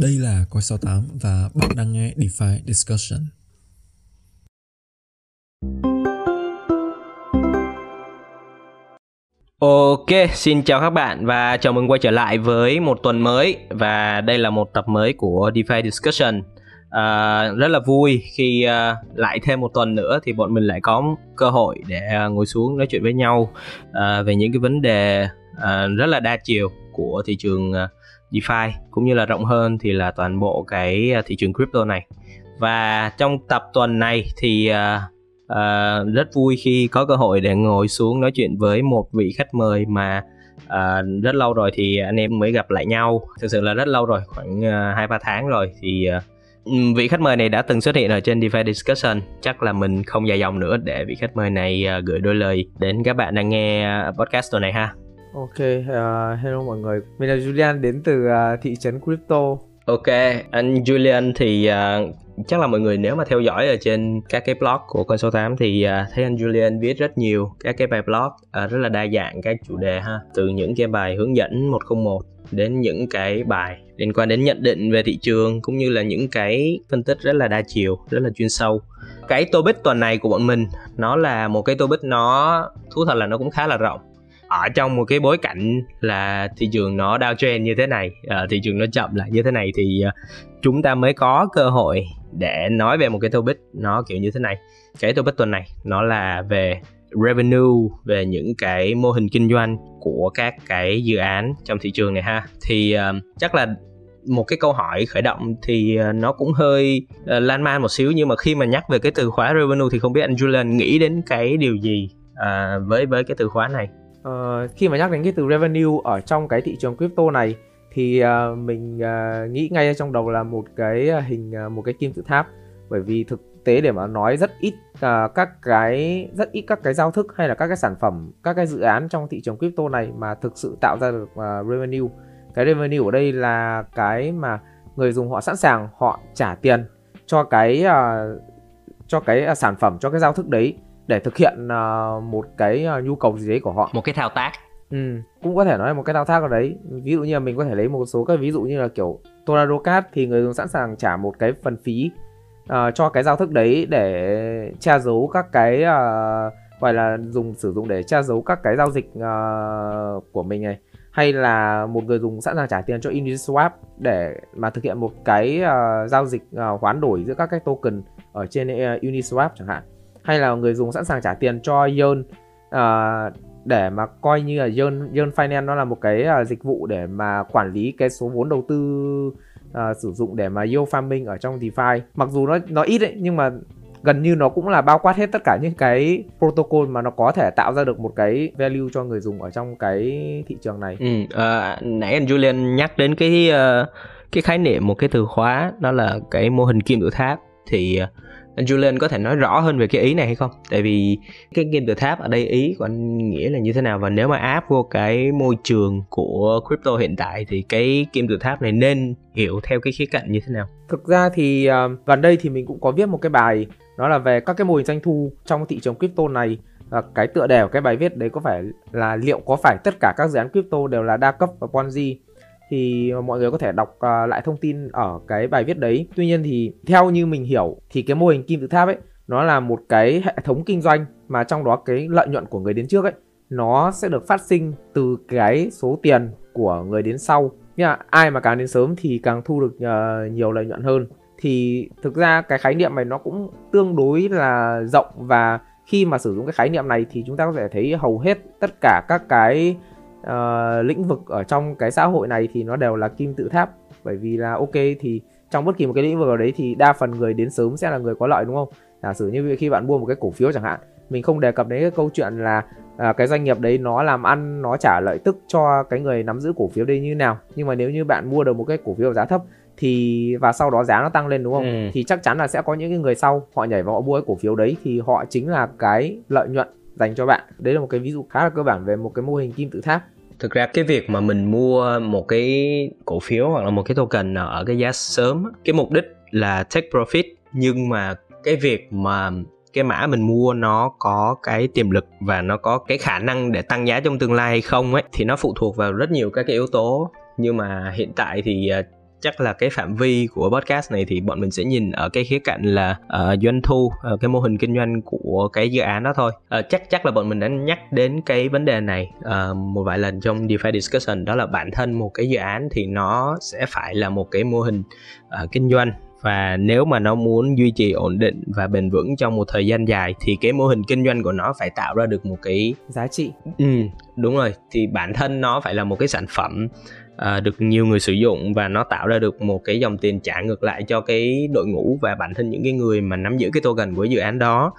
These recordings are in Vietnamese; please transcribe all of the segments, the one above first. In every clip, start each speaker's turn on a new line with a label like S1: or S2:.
S1: Đây là Coi 68 và bạn đang nghe DeFi Discussion.
S2: Ok, xin chào các bạn và chào mừng quay trở lại với một tuần mới và đây là một tập mới của DeFi Discussion. À, rất là vui khi uh, lại thêm một tuần nữa thì bọn mình lại có cơ hội để uh, ngồi xuống nói chuyện với nhau uh, về những cái vấn đề uh, rất là đa chiều của thị trường uh, DeFi cũng như là rộng hơn thì là toàn bộ cái à, thị trường crypto này. Và trong tập tuần này thì uh, uh, rất vui khi có cơ hội để ngồi xuống nói chuyện với một vị khách mời mà uh, rất lâu rồi thì anh em mới gặp lại nhau. Thực sự là rất lâu rồi khoảng hai uh, ba tháng rồi thì uh, vị khách mời này đã từng xuất hiện ở trên DeFi Discussion. Chắc là mình không dài dòng nữa để vị khách mời này gửi đôi lời đến các bạn đang nghe podcast tuần này ha.
S3: Ok, uh, hello mọi người, mình là Julian đến từ uh, thị trấn Crypto.
S2: Ok, anh Julian thì uh, chắc là mọi người nếu mà theo dõi ở trên các cái blog của con số 8 thì uh, thấy anh Julian viết rất nhiều các cái bài blog uh, rất là đa dạng các chủ đề ha. Từ những cái bài hướng dẫn 101 đến những cái bài liên quan đến nhận định về thị trường cũng như là những cái phân tích rất là đa chiều rất là chuyên sâu. Cái topic tuần này của bọn mình nó là một cái topic nó thú thật là nó cũng khá là rộng ở trong một cái bối cảnh là thị trường nó downtrend như thế này uh, thị trường nó chậm lại như thế này thì uh, chúng ta mới có cơ hội để nói về một cái topic nó kiểu như thế này. Cái topic tuần này nó là về revenue về những cái mô hình kinh doanh của các cái dự án trong thị trường này ha. Thì uh, chắc là một cái câu hỏi khởi động thì nó cũng hơi uh, lan man một xíu. Nhưng mà khi mà nhắc về cái từ khóa revenue thì không biết anh Julian nghĩ đến cái điều gì uh, với với cái từ khóa này?
S3: Uh, khi mà nhắc đến cái từ revenue ở trong cái thị trường crypto này thì uh, mình uh, nghĩ ngay trong đầu là một cái hình uh, một cái kim tự tháp. Bởi vì thực tế để mà nói rất ít uh, các cái rất ít các cái giao thức hay là các cái sản phẩm các cái dự án trong thị trường crypto này mà thực sự tạo ra được uh, revenue. Cái revenue ở đây là cái mà người dùng họ sẵn sàng họ trả tiền cho cái uh, cho cái uh, sản phẩm cho cái giao thức đấy để thực hiện uh, một cái uh, nhu cầu gì đấy của họ.
S2: Một cái thao tác.
S3: Ừ cũng có thể nói là một cái thao tác ở đấy. Ví dụ như là mình có thể lấy một số các ví dụ như là kiểu Tornado Card thì người dùng sẵn sàng trả một cái phần phí uh, cho cái giao thức đấy để che giấu các cái uh, gọi là dùng sử dụng để che giấu các cái giao dịch uh, của mình này. Hay là một người dùng sẵn sàng trả tiền cho Uniswap để mà thực hiện một cái uh, giao dịch uh, hoán đổi giữa các cái token ở trên uh, Uniswap chẳng hạn hay là người dùng sẵn sàng trả tiền cho Yearn uh, ờ, để mà coi như là Yearn, Yearn Finance nó là một cái uh, dịch vụ để mà quản lý cái số vốn đầu tư uh, sử dụng để mà yield farming ở trong DeFi mặc dù nó nó ít đấy nhưng mà gần như nó cũng là bao quát hết tất cả những cái protocol mà nó có thể tạo ra được một cái value cho người dùng ở trong cái thị trường này.
S2: Ừ, uh, nãy anh Julian nhắc đến cái uh, cái khái niệm một cái từ khóa đó là cái mô hình kim tự tháp thì uh, anh Julian có thể nói rõ hơn về cái ý này hay không? Tại vì cái kim tự tháp ở đây ý của anh nghĩa là như thế nào và nếu mà áp vô cái môi trường của crypto hiện tại thì cái kim tự tháp này nên hiểu theo cái khía cạnh như thế nào?
S3: Thực ra thì uh, gần đây thì mình cũng có viết một cái bài đó là về các cái mô hình doanh thu trong thị trường crypto này và cái tựa đề của cái bài viết đấy có phải là liệu có phải tất cả các dự án crypto đều là đa cấp và Ponzi thì mọi người có thể đọc uh, lại thông tin ở cái bài viết đấy. Tuy nhiên thì theo như mình hiểu thì cái mô hình kim tự tháp ấy nó là một cái hệ thống kinh doanh mà trong đó cái lợi nhuận của người đến trước ấy nó sẽ được phát sinh từ cái số tiền của người đến sau. Nhưng mà ai mà càng đến sớm thì càng thu được uh, nhiều lợi nhuận hơn. Thì thực ra cái khái niệm này nó cũng tương đối là rộng và khi mà sử dụng cái khái niệm này thì chúng ta có thể thấy hầu hết tất cả các cái uh, lĩnh vực ở trong cái xã hội này thì nó đều là kim tự tháp. Bởi vì là ok thì trong bất kỳ một cái lĩnh vực nào đấy thì đa phần người đến sớm sẽ là người có lợi đúng không? Giả sử như khi bạn mua một cái cổ phiếu chẳng hạn mình không đề cập đến cái câu chuyện là à, cái doanh nghiệp đấy nó làm ăn nó trả lợi tức cho cái người nắm giữ cổ phiếu đây như nào. Nhưng mà nếu như bạn mua được một cái cổ phiếu giá thấp thì và sau đó giá nó tăng lên đúng không? Ừ. thì chắc chắn là sẽ có những cái người sau họ nhảy vào họ mua cái cổ phiếu đấy thì họ chính là cái lợi nhuận dành cho bạn. Đấy là một cái ví dụ khá là cơ bản về một cái mô hình kim tự tháp
S2: thực ra cái việc mà mình mua một cái cổ phiếu hoặc là một cái token nào ở cái giá sớm cái mục đích là take profit, nhưng mà cái việc mà cái mã mình mua nó có cái tiềm lực và nó có cái khả năng để tăng giá trong tương lai hay không ấy, thì nó phụ thuộc vào rất nhiều các cái yếu tố. Nhưng mà hiện tại thì à, chắc là cái phạm vi của podcast này thì bọn mình sẽ nhìn ở cái khía cạnh là uh, doanh thu uh, cái mô hình kinh doanh của cái dự án đó thôi. Uh, chắc chắc là bọn mình đã nhắc đến cái vấn đề này uh, một vài lần trong DeFi discussion đó là bản thân một cái dự án thì nó sẽ phải là một cái mô hình uh, kinh doanh. Và nếu mà nó muốn duy trì ổn định và bền vững trong một thời gian dài thì cái mô hình kinh doanh của nó phải tạo ra được một cái
S3: giá trị.
S2: Ừ đúng rồi. Thì bản thân nó phải là một cái sản phẩm À, được nhiều người sử dụng và nó tạo ra được một cái dòng tiền trả ngược lại cho cái đội ngũ và bản thân những cái người mà nắm giữ cái token của dự án đó.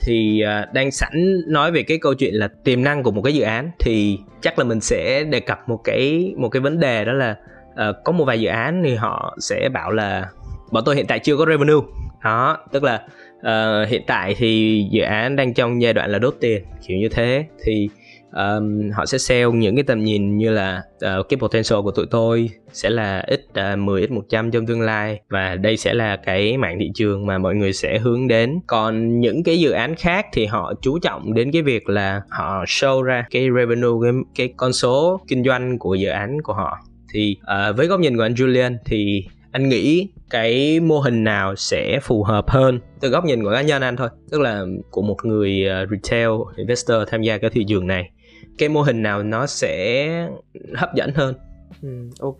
S2: Thì à, đang sẵn nói về cái câu chuyện là tiềm năng của một cái dự án thì chắc là mình sẽ đề cập một cái một cái vấn đề đó là à, có một vài dự án thì họ sẽ bảo là bọn tôi hiện tại chưa có revenue. Đó, tức là uh, hiện tại thì dự án đang trong giai đoạn là đốt tiền kiểu như thế. Thì um, họ sẽ sell những cái tầm nhìn như là uh, cái potential của tụi tôi sẽ là ít uh, 10 x 100 trong tương lai. Và đây sẽ là cái mạng thị trường mà mọi người sẽ hướng đến. Còn những cái dự án khác thì họ chú trọng đến cái việc là họ show ra cái revenue cái, cái con số kinh doanh của dự án của họ. Thì uh, với góc nhìn của anh Julian thì anh nghĩ cái mô hình nào sẽ phù hợp hơn? Từ góc nhìn của cá nhân anh thôi tức là của một người ờ, retail investor tham gia cái thị trường này cái mô hình nào nó sẽ hấp dẫn hơn?
S3: Ừ, ok.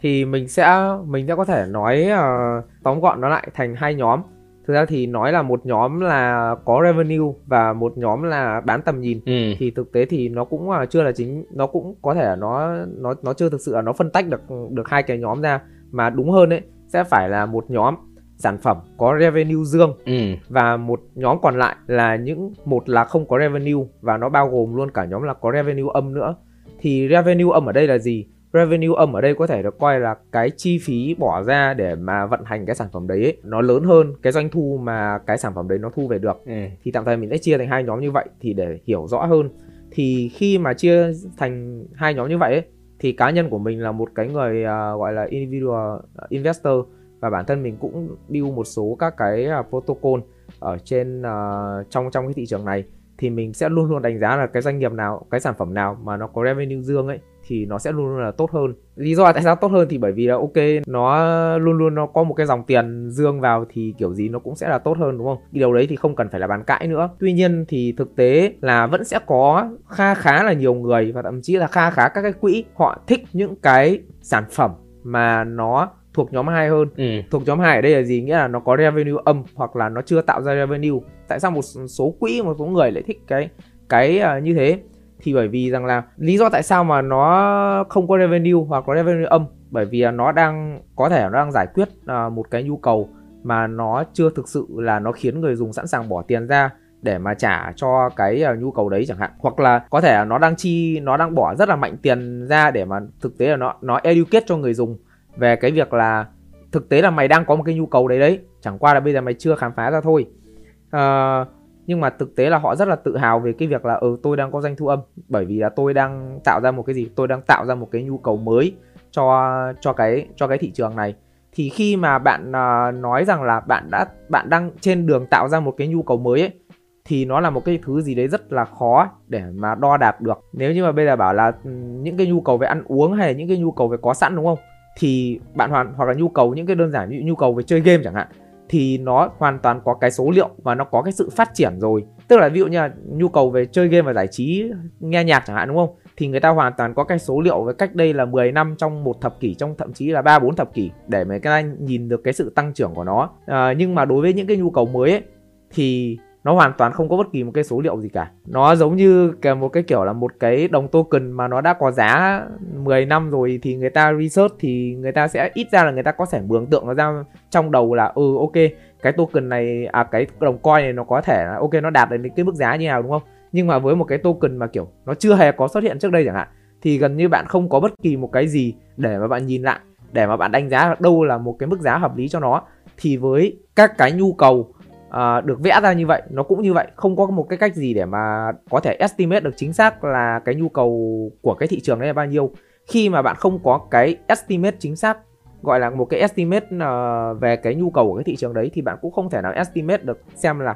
S3: Thì mình sẽ mình sẽ có thể nói uh, tóm gọn nó lại thành hai nhóm. Thực ra thì nói là một nhóm là có revenue và một nhóm là bán tầm nhìn. Ừ. thì thực tế thì nó cũng uh, chưa là chính nó cũng có thể là nó nó nó chưa thực sự là nó phân tách được được hai cái nhóm ra mà đúng hơn ấy sẽ phải là một nhóm sản phẩm có revenue dương. Ừ. và một nhóm còn lại là những một là không có revenue và nó bao gồm luôn cả nhóm là có revenue âm nữa. Thì revenue âm ở đây là gì? Revenue âm ở đây có thể được coi là cái chi phí bỏ ra để mà vận hành cái sản phẩm đấy ấy, nó lớn hơn cái doanh thu mà cái sản phẩm đấy nó thu về được. Ừ. thì tạm thời mình sẽ chia thành hai nhóm như vậy thì để hiểu rõ hơn. Thì khi mà chia thành hai nhóm như vậy ấy, thì cá nhân của mình là một cái người uh, gọi là individual à, investor. Và bản thân mình cũng build một số các cái uh, protocol ở trên uh, trong trong cái thị trường này. Thì mình sẽ luôn luôn đánh giá là cái doanh nghiệp nào cái sản phẩm nào mà nó có revenue dương ấy thì nó sẽ luôn luôn là tốt hơn lý do tại sao tốt hơn thì bởi vì là ok nó luôn luôn nó có một cái dòng tiền dương vào thì kiểu gì nó cũng sẽ là tốt hơn đúng không điều đấy thì không cần phải là bàn cãi nữa tuy nhiên thì thực tế là vẫn sẽ có kha khá là nhiều người và thậm chí là kha khá các cái quỹ họ thích những cái sản phẩm mà nó thuộc nhóm 2 hơn. Ừ. Thuộc nhóm 2 ở đây là gì? Nghĩa là nó có revenue âm hoặc là nó chưa tạo ra revenue. Tại sao một số quỹ một số người lại thích cái cái uh, như thế? Thì bởi vì rằng là lý do tại sao mà nó không có revenue hoặc có revenue âm bởi vì nó đang có thể nó đang giải quyết à, một cái nhu cầu mà nó chưa thực sự là nó khiến người dùng sẵn sàng bỏ tiền ra để mà trả cho cái à, nhu cầu đấy chẳng hạn. Hoặc là có thể là nó đang chi nó đang bỏ rất là mạnh tiền ra để mà thực tế là nó nó educate cho người dùng về cái việc là thực tế là mày đang có một cái nhu cầu đấy đấy chẳng qua là bây giờ mày chưa khám phá ra thôi. Uh, nhưng mà thực tế là họ rất là tự hào về cái việc là ừ tôi đang có doanh thu âm. Bởi vì là tôi đang tạo ra một cái gì? Tôi đang tạo ra một cái nhu cầu mới cho cho cái cho cái thị trường này. Thì khi mà bạn uh, nói rằng là bạn đã bạn đang trên đường tạo ra một cái nhu cầu mới ấy thì nó là một cái thứ gì đấy rất là khó để mà đo đạc được. Nếu như mà bây giờ bảo là ừ, những cái nhu cầu về ăn uống hay là những cái nhu cầu về có sẵn đúng không? Thì bạn hoàn hoặc là nhu cầu những cái đơn giản như nhu cầu về chơi game chẳng hạn thì nó hoàn toàn có cái số liệu và nó có cái sự phát triển rồi. Tức là ví dụ như là nhu cầu về chơi game và giải trí nghe nhạc chẳng hạn đúng không? Thì người ta hoàn toàn có cái số liệu với cách đây là 10 năm trong một thập kỷ trong thậm chí là ba bốn thập kỷ để mà các nhìn được cái sự tăng trưởng của nó. À, nhưng mà đối với những cái nhu cầu mới ấy, thì nó hoàn toàn không có bất kỳ một cái số liệu gì cả. Nó giống như một cái kiểu là một cái đồng token mà nó đã có giá 10 năm rồi thì người ta research thì người ta sẽ ít ra là người ta có thể mường tượng nó ra trong đầu là ừ ok, cái token này à cái đồng coin này nó có thể là, ok, nó đạt đến cái mức giá như nào, đúng không? Nhưng mà với một cái token mà kiểu nó chưa hề có xuất hiện trước đây chẳng hạn, thì gần như bạn không có bất kỳ một cái gì để mà bạn nhìn lại, để mà bạn đánh giá đâu là một cái mức giá hợp lý cho nó. Thì với các cái nhu cầu uh, được vẽ ra như vậy nó cũng như vậy. Không có một cái cách gì để mà có thể estimate được chính xác là cái nhu cầu của cái thị trường đấy là bao nhiêu. Khi mà bạn không có cái estimate chính xác gọi là một cái estimate uh, về cái nhu cầu của cái thị trường đấy thì bạn cũng không thể nào estimate được xem là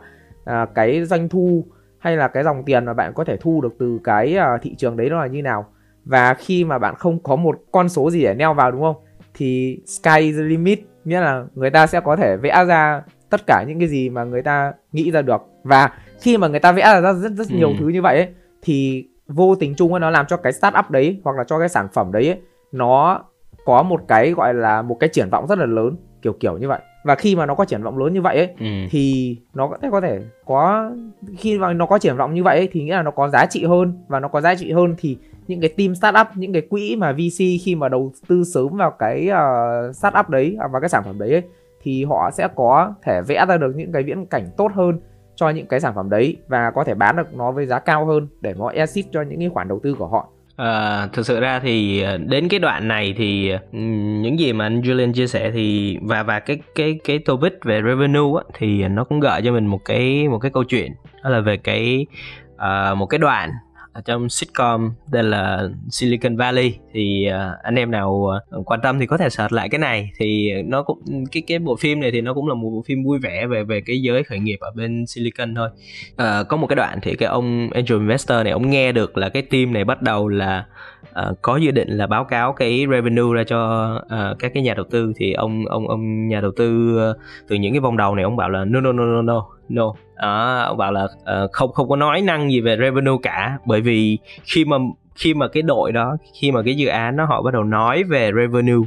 S3: uh, cái doanh thu hay là cái dòng tiền mà bạn có thể thu được từ cái uh, thị trường đấy nó là như nào. Và khi mà bạn không có một con số gì để neo vào đúng không? Thì sky is the limit nghĩa là người ta sẽ có thể vẽ ra tất cả những cái gì mà người ta nghĩ ra được và khi mà người ta vẽ ra rất rất nhiều ừ. thứ như vậy ấy, thì vô tình chung ấy, nó làm cho cái startup đấy hoặc là cho cái sản phẩm đấy ấy, nó có một cái gọi là một cái triển vọng rất là lớn kiểu kiểu như vậy và khi mà nó có triển vọng lớn như vậy ấy ừ. thì nó có thể có thể có khi mà nó có triển vọng như vậy ấy, thì nghĩa là nó có giá trị hơn và nó có giá trị hơn thì những cái team startup những cái quỹ mà VC khi mà đầu tư sớm vào cái uh, startup đấy à, vào cái sản phẩm đấy ấy, thì họ sẽ có thể vẽ ra được những cái viễn cảnh tốt hơn cho những cái sản phẩm đấy và có thể bán được nó với giá cao hơn để nó exit cho những cái khoản đầu tư của họ.
S2: À, thực sự ra thì ờ, đến cái đoạn này thì ừ, những gì mà anh Julian chia sẻ thì và và cái cái cái topic về revenue á, thì nó cũng gợi cho mình một cái một cái câu chuyện. Đó là về cái uh, một cái đoạn ở trong sitcom tên là Silicon Valley thì uh, anh em nào uh, quan tâm thì có thể search lại cái này. Thì nó cũng cái cái bộ phim này thì nó cũng là một bộ phim vui vẻ về về cái giới khởi nghiệp ở bên Silicon thôi. Uh, có một cái đoạn thì cái ông angel investor này ông nghe được là cái team này bắt đầu là uh, có dự định là báo cáo cái revenue ra cho uh, các cái nhà đầu tư thì ông ông ông nhà đầu tư uh, từ những cái vòng đầu này ông bảo là no no no no no no. Uh, ông bảo là uh, không không có nói năng gì về revenue cả bởi vì khi mà khi mà cái đội đó khi mà cái dự án nó họ bắt đầu nói về revenue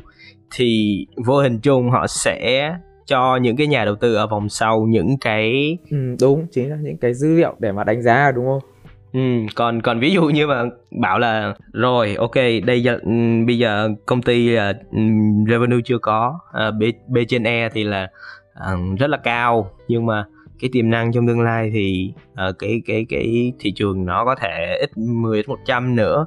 S2: thì vô hình chung họ sẽ cho những cái nhà đầu tư ở vòng sau những cái
S3: ừ, đúng chính là những cái dữ liệu để mà đánh giá đúng không?
S2: Ừ, còn còn ví dụ như mà bảo là rồi ok đây giờ, um, bây giờ công ty là um, revenue chưa có uh, B, B trên E thì là uh, rất là cao nhưng mà cái tiềm năng trong tương lai thì uh, cái cái cái thị trường nó có thể ít 10 ít 100 nữa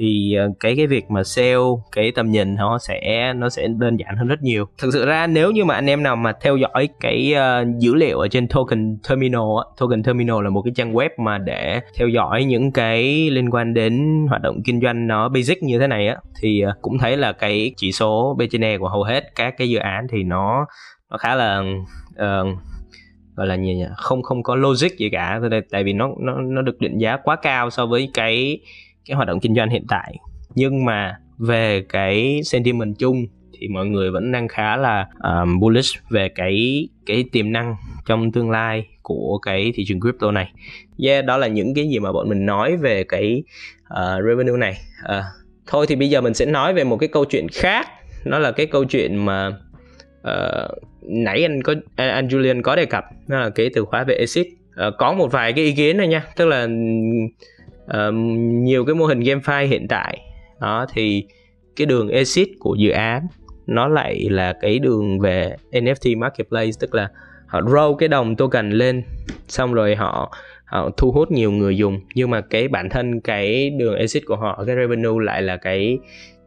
S2: thì uh, cái cái việc mà sale cái tầm nhìn nó sẽ nó sẽ đơn giản hơn rất nhiều. Thực sự ra nếu như mà anh em nào mà theo dõi cái uh, dữ liệu ở trên Token Terminal Token Terminal là một cái trang web mà để theo dõi những cái liên quan đến hoạt động kinh doanh nó basic như thế này á thì uh, cũng thấy là cái chỉ số B của hầu hết các cái dự án thì nó nó khá là uh, gọi là gì nhỉ không không có logic gì cả tại vì nó nó nó được định giá quá cao so với cái cái hoạt động kinh doanh hiện tại nhưng mà về cái sentiment chung thì mọi người vẫn đang khá là um, bullish về cái cái tiềm năng trong tương lai của cái thị trường crypto này. Yeah, đó là những cái gì mà bọn mình nói về cái uh, revenue này. Uh, thôi thì bây giờ mình sẽ nói về một cái câu chuyện khác. Nó là cái câu chuyện mà uh, nãy anh có à, anh Julian có đề cập đó là cái từ khóa về exit. Uh, có một vài cái ý kiến này nha tức là uh, nhiều cái mô hình GameFi hiện tại đó thì cái đường exit của dự án nó lại là cái đường về NFT marketplace tức là họ roll cái đồng token lên xong rồi họ họ thu hút nhiều người dùng. Nhưng mà cái bản thân cái đường exit của họ cái revenue lại là cái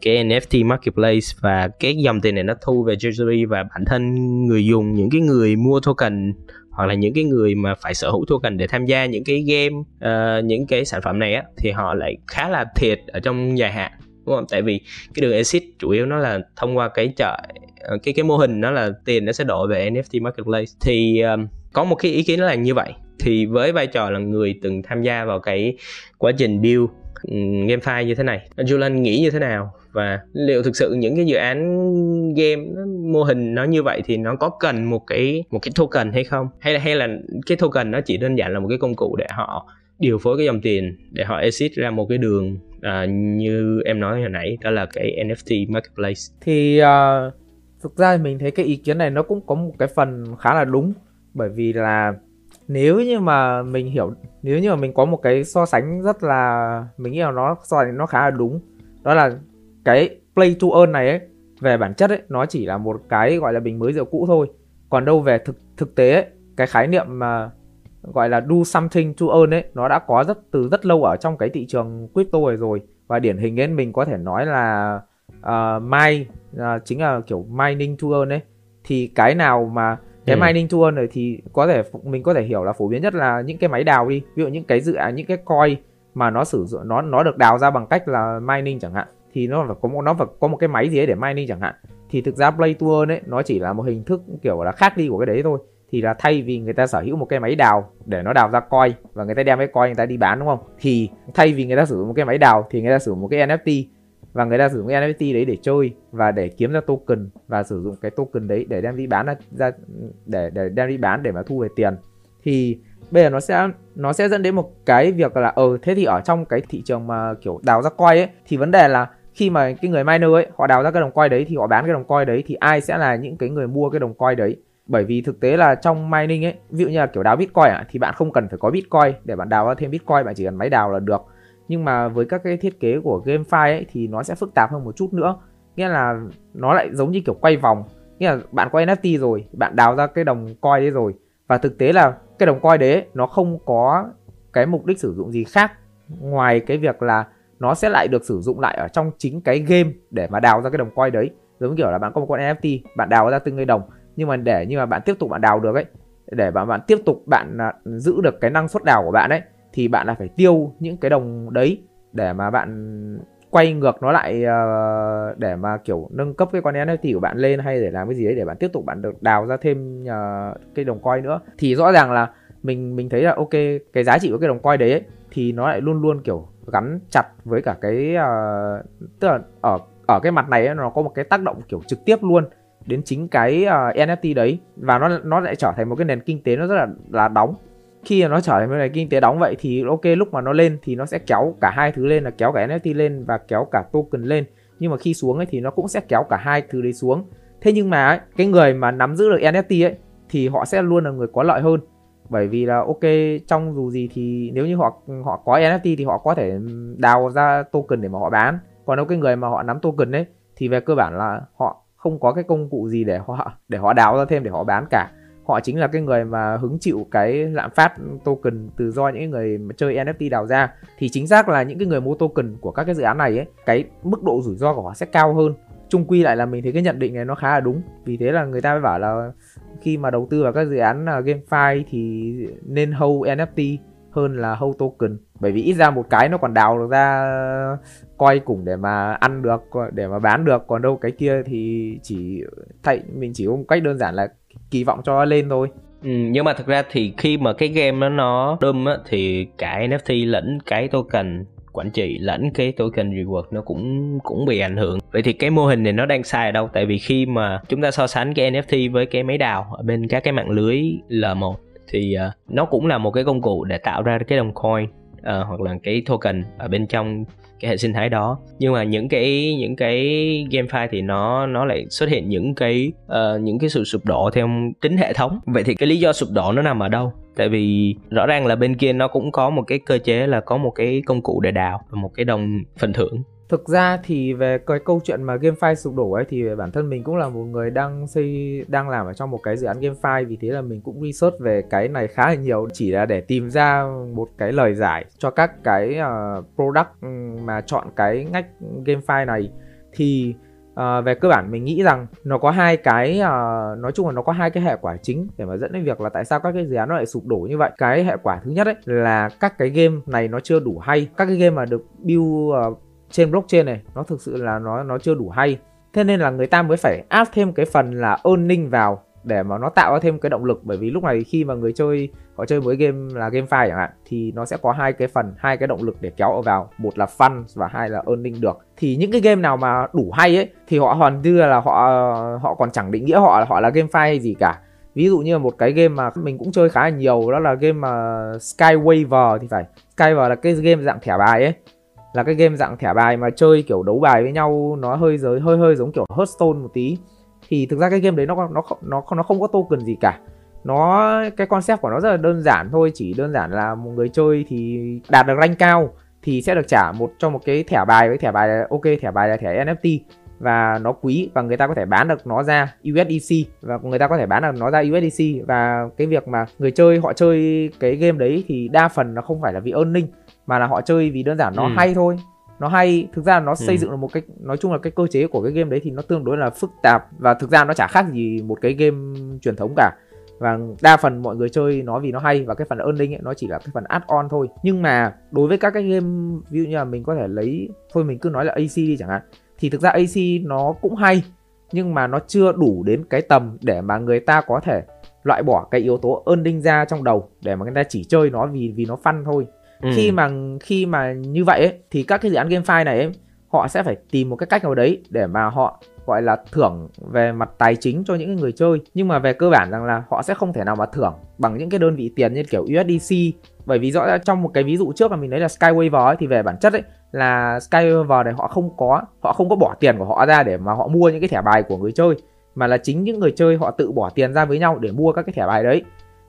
S2: cái NFT marketplace và cái dòng tiền này nó thu về treasury và bản thân người dùng những cái người mua token hoặc là những cái người mà phải sở hữu token để tham gia những cái game uh, những cái sản phẩm này á thì họ lại khá là thiệt ở trong dài hạn đúng không? Tại vì cái đường exit chủ yếu nó là thông qua cái chợ ờ, cái cái mô hình nó là tiền nó sẽ đổ về NFT marketplace. Thì um, có một cái ý kiến là như vậy. Thì với vai trò là người từng tham gia vào cái quá trình build ừ, um, GameFi như thế này anh Julian nghĩ như thế nào? Và liệu thực sự những cái dự án game mô hình nó như vậy thì nó có cần một cái một cái token hay không? Hay là hay là cái token nó chỉ đơn giản là một cái công cụ để họ điều phối cái dòng tiền để họ exit ra một cái đường uh, như em nói hồi nãy đó là cái NFT marketplace.
S3: Thì uh, thực ra mình thấy cái ý kiến này nó cũng có một cái phần khá là đúng. Bởi vì là nếu như mà mình hiểu nếu như mà mình có một cái so sánh rất là mình nghĩ là nó so sánh nó khá là đúng. Đó là cái play to earn này ấy về bản chất ấy nó chỉ là một cái gọi là bình mới rượu cũ thôi. Còn đâu về thực thực tế ấy, cái khái niệm mà gọi là do something to earn ấy nó đã có rất từ rất lâu ở trong cái thị trường crypto này rồi. Và điển hình đến mình có thể nói là uh, mine uh, chính là kiểu mining to earn ấy. Thì cái nào mà cái ừ. mining to earn này thì có thể mình có thể hiểu là phổ biến nhất là những cái máy đào đi. Ví dụ những cái dự án những cái coin mà nó sử dụng nó nó được đào ra bằng cách là mining chẳng hạn thì nó phải có một, nó phải có một cái máy gì đấy để mining chẳng hạn. Thì thực ra play to earn ấy, nó chỉ là một hình thức kiểu là khác đi của cái đấy thôi. Thì là thay vì người ta sở hữu một cái máy đào để nó đào ra coin và người ta đem cái coin người ta đi bán, đúng không? Thì thay vì người ta sử dụng một cái máy đào thì người ta sử dụng một cái NFT và người ta sử dụng cái NFT đấy để chơi và để kiếm ra token và sử dụng cái token đấy để đem đi bán ra, để để đem đi bán để mà thu về tiền. Thì bây giờ nó sẽ nó sẽ dẫn đến một cái việc là ờ thế thì ở trong cái thị trường mà kiểu đào ra coin ấy, thì vấn đề là khi mà cái người miner ấy họ đào ra cái đồng coin đấy thì họ bán cái đồng coin đấy thì ai sẽ là những cái người mua cái đồng coin đấy? Bởi vì thực tế là trong mining ấy ví dụ như là kiểu đào bitcoin à, thì bạn không cần phải có bitcoin để bạn đào ra thêm bitcoin bạn chỉ cần máy đào là được. Nhưng mà với các cái thiết kế của GameFi ấy thì nó sẽ phức tạp hơn một chút nữa. Nghĩa là nó lại giống như kiểu quay vòng. Nghĩa là bạn có NFT rồi bạn đào ra cái đồng coin đấy rồi. Và thực tế là cái đồng coin đấy nó không có cái mục đích sử dụng gì khác ngoài cái việc là nó sẽ lại được sử dụng lại ở trong chính cái game để mà đào ra cái đồng coin đấy. Giống kiểu là bạn có một con NFT bạn đào ra từng cái đồng. Nhưng mà để như mà bạn tiếp tục bạn đào được ấy để mà bạn tiếp tục bạn à, giữ được cái năng suất đào của bạn ấy thì bạn là phải tiêu những cái đồng đấy để mà bạn quay ngược nó lại uh, để mà kiểu nâng cấp cái con NFT của bạn lên hay để làm cái gì đấy để bạn tiếp tục bạn được đào ra thêm uh, cái đồng coin nữa. Thì rõ ràng là mình mình thấy là ok cái giá trị của cái đồng coin đấy ấy, thì nó lại luôn luôn kiểu gắn chặt với cả cái uh, tức là ở ở cái mặt này ấy, nó có một cái tác động kiểu trực tiếp luôn đến chính cái ờ, uh, NFT đấy. Và nó nó lại trở thành một cái nền kinh tế nó rất là là đóng. Khi nó trở thành một nền kinh tế đóng vậy thì ok lúc mà nó lên thì nó sẽ kéo cả hai thứ lên là kéo cả NFT lên và kéo cả token lên. Nhưng mà khi xuống ấy thì nó cũng sẽ kéo cả hai thứ đấy xuống. Thế nhưng mà ấy, cái người mà nắm giữ được NFT ấy thì họ sẽ luôn là người có lợi hơn bởi vì là ok, trong dù gì thì nếu như họ họ có NFT thì họ có thể đào ra token để mà họ bán. Còn nếu cái người mà họ nắm token ấy, thì về cơ bản là họ không có cái công cụ gì để họ để họ đào ra thêm để họ bán cả. Họ chính là cái người mà hứng chịu cái lạm phát token từ do những người mà chơi NFT đào ra. Thì chính xác là những cái người mua token của các cái dự án này ấy, cái mức độ rủi ro của họ sẽ cao hơn. Chung quy lại là mình thấy cái nhận định này nó khá là đúng. Vì thế là người ta mới bảo là khi mà đầu tư vào các dự án uh, GameFi thì nên hold NFT hơn là hold token. Bởi vì ít ra một cái nó còn đào được ra à, coi cùng để mà ăn được để mà bán được. Còn đâu cái kia thì chỉ thay mình chỉ có một cách đơn giản là kỳ vọng cho nó lên thôi.
S2: Ừ, nhưng mà thực ra thì khi mà cái game nó nó đâm á thì cả NFT lẫn cái token quản trị lẫn cái token reward nó cũng cũng bị ảnh hưởng. Vậy thì cái mô hình này nó đang sai ở đâu? Tại vì khi mà chúng ta so sánh cái NFT với cái máy đào ở bên các cái mạng lưới L1 thì uh, nó cũng là một cái công cụ để tạo ra cái đồng coin uh, ờ, hoặc là cái token ở bên trong cái hệ sinh thái đó. Nhưng mà những cái những cái gamefi thì nó nó lại xuất hiện những cái uh, những cái sự sụp đổ theo tính hệ thống. Vậy thì cái lý do sụp đổ nó nằm ở đâu? Tại vì rõ ràng là bên kia nó cũng có một cái cơ chế là có một cái công cụ để đào và một cái đồng phần thưởng
S3: thực ra thì về cái câu chuyện mà GameFi sụp đổ ấy thì bản thân mình cũng là một người đang xây đang làm ở trong một cái dự án GameFi vì thế là mình cũng research về cái này khá là nhiều. Chỉ là để tìm ra một cái lời giải cho các cái uh, product ừ, mà chọn cái ngách GameFi này. Thì uh, về cơ bản mình nghĩ rằng nó có hai cái uh, nói chung là nó có hai cái hệ quả chính để mà dẫn đến việc là tại sao các cái dự án nó lại sụp đổ như vậy. Cái hệ quả thứ nhất ấy là các cái game này nó chưa đủ hay. Các cái game mà được build uh, trên blockchain này, nó thực sự là nó nó chưa đủ hay. Thế nên là người ta mới phải áp thêm cái phần là earning vào để mà nó tạo ra thêm cái động lực. Bởi vì lúc này khi mà người chơi, họ chơi với game là game file chẳng hạn, thì nó sẽ có hai cái phần, hai cái động lực để kéo vào. Một là fun và hai là earning được. Thì những cái game nào mà đủ hay ấy, thì họ hoàn như là họ họ còn chẳng định nghĩa họ là họ là game file hay gì cả. Ví dụ như một cái game mà mình cũng chơi khá là nhiều, đó là game ờ, mà Skywaver thì phải. Skywaver là cái game dạng thẻ bài ấy là cái game dạng thẻ bài mà chơi kiểu đấu bài với nhau, nó hơi giới, hơi hơi giống kiểu Hearthstone một tí. Thì thực ra cái game đấy nó nó nó nó không có token gì cả. Nó, cái concept của nó rất là đơn giản thôi, chỉ đơn giản là một người chơi thì đạt được rank cao thì sẽ được trả một cho một cái thẻ bài với thẻ bài là ok, thẻ bài là thẻ NFT và nó quý và người ta có thể bán được nó ra USDC và người ta có thể bán được nó ra USDC và cái việc mà người chơi, họ chơi cái game đấy thì đa phần nó không phải là vì earning mà là họ chơi vì đơn giản nó ừ. hay thôi nó hay thực ra nó ừ. xây dựng được một cái nói chung là cái cơ chế của cái game đấy thì nó tương đối là phức tạp và thực ra nó chả khác gì một cái game truyền thống cả và đa phần mọi người chơi nó vì nó hay và cái phần earning ấy nó chỉ là cái phần add on thôi nhưng mà đối với các cái game ví dụ như là mình có thể lấy thôi mình cứ nói là AC đi chẳng hạn thì thực ra AC nó cũng hay nhưng mà nó chưa đủ đến cái tầm để mà người ta có thể loại bỏ cái yếu tố earning ra trong đầu để mà người ta chỉ chơi nó vì vì nó fun thôi ừ. khi mà khi mà như vậy ấy, thì các cái dự án GameFi này ấy, họ sẽ phải tìm một cái cách nào đấy để mà họ gọi là thưởng về mặt tài chính cho những người chơi. Nhưng mà về cơ bản rằng là họ sẽ không thể nào mà thưởng bằng những cái đơn vị tiền như kiểu USDC bởi vì rõ ra trong một cái ví dụ trước mà mình nói là Skywaiver ấy, thì về bản chất ấy là Skywaiver này họ không có họ không có bỏ tiền của họ ra để mà họ mua những cái thẻ bài của người chơi. Mà là chính những người chơi họ tự bỏ tiền ra với nhau để mua các cái thẻ bài đấy.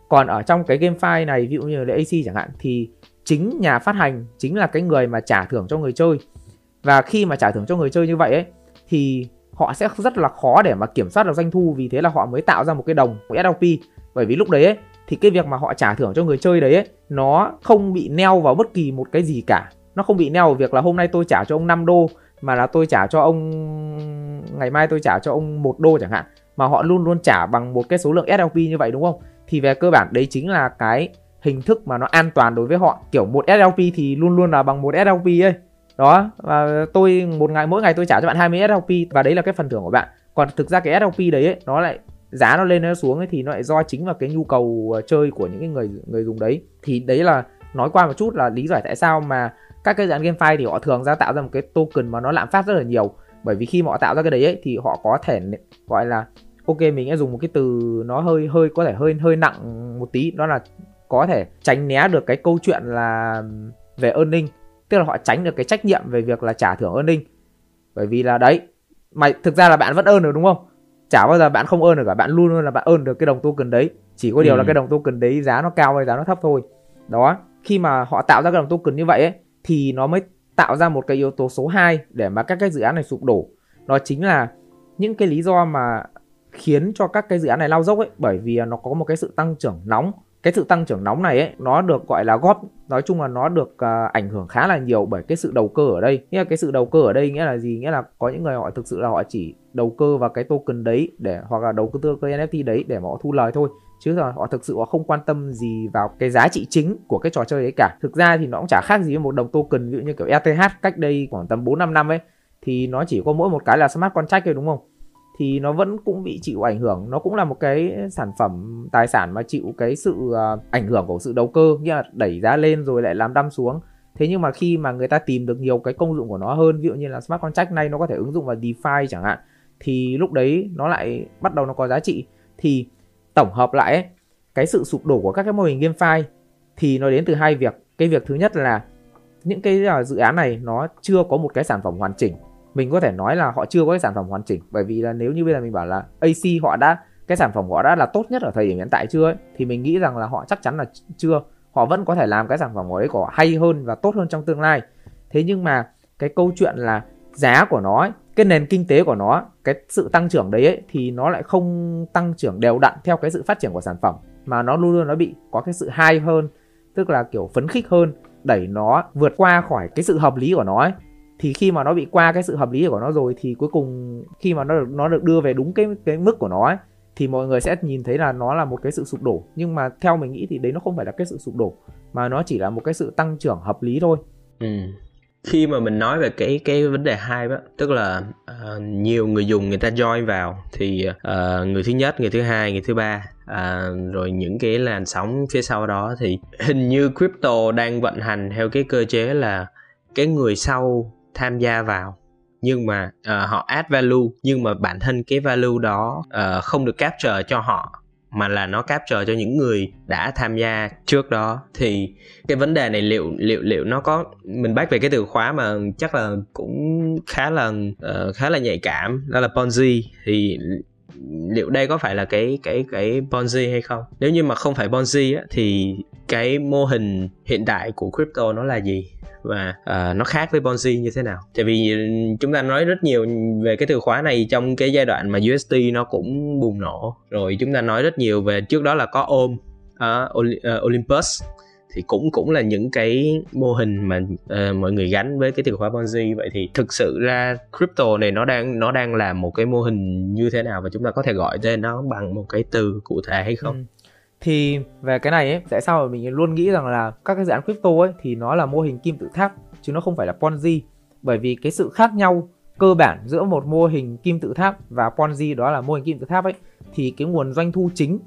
S3: Còn ở trong cái game file này ví dụ như là AC chẳng hạn thì chính nhà phát hành chính là cái người mà trả thưởng cho người chơi. Và khi mà trả thưởng cho người chơi như vậy ấy thì họ sẽ rất là khó để mà kiểm soát được doanh thu vì thế là họ mới tạo ra một cái đồng một SLP bởi vì lúc đấy ấy, thì cái việc mà họ trả thưởng cho người chơi đấy ấy, nó không bị neo vào bất kỳ một cái gì cả. Nó không bị neo vào việc là hôm nay tôi trả cho ông 5 đô mà là tôi trả cho ông ngày mai tôi trả cho ông một đô chẳng hạn. Mà họ luôn luôn trả bằng một cái số lượng SLP như vậy đúng không? Thì về cơ bản đấy chính là cái hình thức mà nó an toàn đối với họ. Kiểu một SLP thì luôn luôn là bằng một SLP ấy. Đó và tôi một ngày mỗi ngày tôi trả cho bạn 20 SLP và đấy là cái phần thưởng của bạn. Còn thực ra cái SLP đấy ấy, nó lại giá nó lên nó xuống ấy thì nó lại do chính vào cái nhu cầu ờ, chơi của những cái người người dùng đấy. Thì đấy là nói qua một chút là lý giải tại sao mà các cái dự án file thì họ thường ra tạo ra một cái token mà nó lạm phát rất là nhiều. Bởi vì khi mà họ tạo ra cái đấy ấy, thì họ có thể gọi là ok mình sẽ dùng một cái từ nó hơi hơi có thể hơi hơi nặng một tí. Đó là có thể tránh né được cái câu chuyện là về earning tức là họ tránh được cái trách nhiệm về việc là trả thưởng earning. Bởi vì là đấy mày thực ra là bạn vẫn earn được đúng không? Chả bao giờ bạn không earn được cả bạn luôn luôn là bạn earn được cái đồng token đấy. Chỉ có điều ừ. là cái đồng token đấy giá nó cao hay giá nó thấp thôi. Đó khi mà họ tạo ra cái đồng token như vậy ấy thì nó mới tạo ra một cái yếu tố số 2 để mà các cái dự án này sụp đổ. Đó chính là những cái lý do mà khiến cho các cái dự án này lao dốc ấy bởi vì nó có một cái sự tăng trưởng nóng cái sự tăng trưởng nóng này ấy nó được gọi là góp nói chung là nó được uh, ảnh hưởng khá là nhiều bởi cái sự đầu cơ ở đây. Nghĩa là cái sự đầu cơ ở đây nghĩa là gì? Nghĩa là có những người họ thực sự là họ chỉ đầu cơ vào cái token đấy để hoặc là đầu tư cái NFT đấy để mà họ thu lời thôi. Chứ là họ thực sự họ không quan tâm gì vào cái giá trị chính của cái trò chơi đấy cả. Thực ra thì nó cũng chả khác gì với một đồng token ví dụ như kiểu ETH cách đây khoảng tầm 4 5 năm ấy thì nó chỉ có mỗi một cái là smart contract thôi đúng không? Thì nó vẫn cũng bị chịu ảnh hưởng. Nó cũng là một cái sản phẩm tài sản mà chịu cái sự à, ảnh hưởng của sự đầu cơ nghĩa là đẩy giá lên rồi lại làm đâm xuống. Thế nhưng mà khi mà người ta tìm được nhiều cái công dụng của nó hơn ví dụ như là smart contract này nó có thể ứng dụng vào DeFi chẳng hạn thì lúc đấy nó lại bắt đầu nó có giá trị. Thì tổng hợp lại ấy, cái sự sụp đổ của các cái mô hình GameFi thì nó đến từ hai việc. Cái việc thứ nhất là những cái à, dự án này nó chưa có một cái sản phẩm hoàn chỉnh mình có thể nói là họ chưa có cái sản phẩm hoàn chỉnh. Bởi vì là nếu như bây giờ mình bảo là AC họ đã cái sản phẩm của họ đã là tốt nhất ở thời điểm hiện tại chưa ấy, thì mình nghĩ rằng là họ chắc chắn là chưa. Họ vẫn có thể làm cái sản phẩm của ấy của hay hơn và tốt hơn trong tương lai. Thế nhưng mà cái câu chuyện là giá của nó ấy, cái nền kinh tế của nó cái sự tăng trưởng đấy ấy, thì nó lại không tăng trưởng đều đặn theo cái sự phát triển của sản phẩm mà nó luôn luôn nó bị có cái sự hay hơn tức là kiểu phấn khích hơn đẩy nó vượt qua khỏi cái sự hợp lý của nó ấy thì khi mà nó bị qua cái sự hợp lý của nó rồi thì cuối cùng khi mà nó được nó được đưa về đúng cái cái mức của nó ấy, thì mọi người sẽ nhìn thấy là nó là một cái sự sụp đổ nhưng mà theo mình nghĩ thì đấy nó không phải là cái sự sụp đổ mà nó chỉ là một cái sự tăng trưởng hợp lý thôi
S2: ừ. khi mà mình nói về cái cái vấn đề hai đó tức là uh, nhiều người dùng người ta join vào thì uh, người thứ nhất người thứ hai người thứ ba à, rồi những cái làn sóng phía sau đó thì hình như crypto đang vận hành theo cái cơ chế là cái người sau tham gia vào. Nhưng mà uh, họ add value nhưng mà bản thân cái value đó uh, không được capture cho họ mà là nó capture cho những người đã tham gia trước đó. Thì cái vấn đề này liệu liệu liệu nó có mình bắt về cái từ khóa mà chắc là cũng khá là uh, khá là nhạy cảm đó là ponzi. Thì liệu đây có phải là cái cái cái ponzi hay không? Nếu như mà không phải ponzi á, thì cái mô hình hiện đại của crypto nó là gì? Và uh, nó khác với Ponzi như thế nào? Tại vì ừ, chúng ta nói rất nhiều về cái từ khóa này trong cái giai đoạn mà USD nó cũng bùng nổ. Rồi chúng ta nói rất nhiều về trước đó là có ôm uh, à, à, Olympus thì cũng cũng là những cái mô hình mà uh, mọi người gắn với cái từ khóa Ponzi. Vậy thì thực sự ra crypto này nó đang nó đang là một cái mô hình như thế nào và chúng ta có thể gọi tên nó bằng một cái từ cụ thể hay không? Ừ.
S3: Thì về cái này ấy tại sao mà mình luôn nghĩ rằng là các cái dự án crypto ấy thì nó là mô hình kim tự tháp chứ nó không phải là ponzi? Bởi vì cái sự khác nhau cơ bản giữa một mô hình kim tự tháp và ponzi đó là mô hình kim tự tháp ấy thì cái nguồn doanh thu chính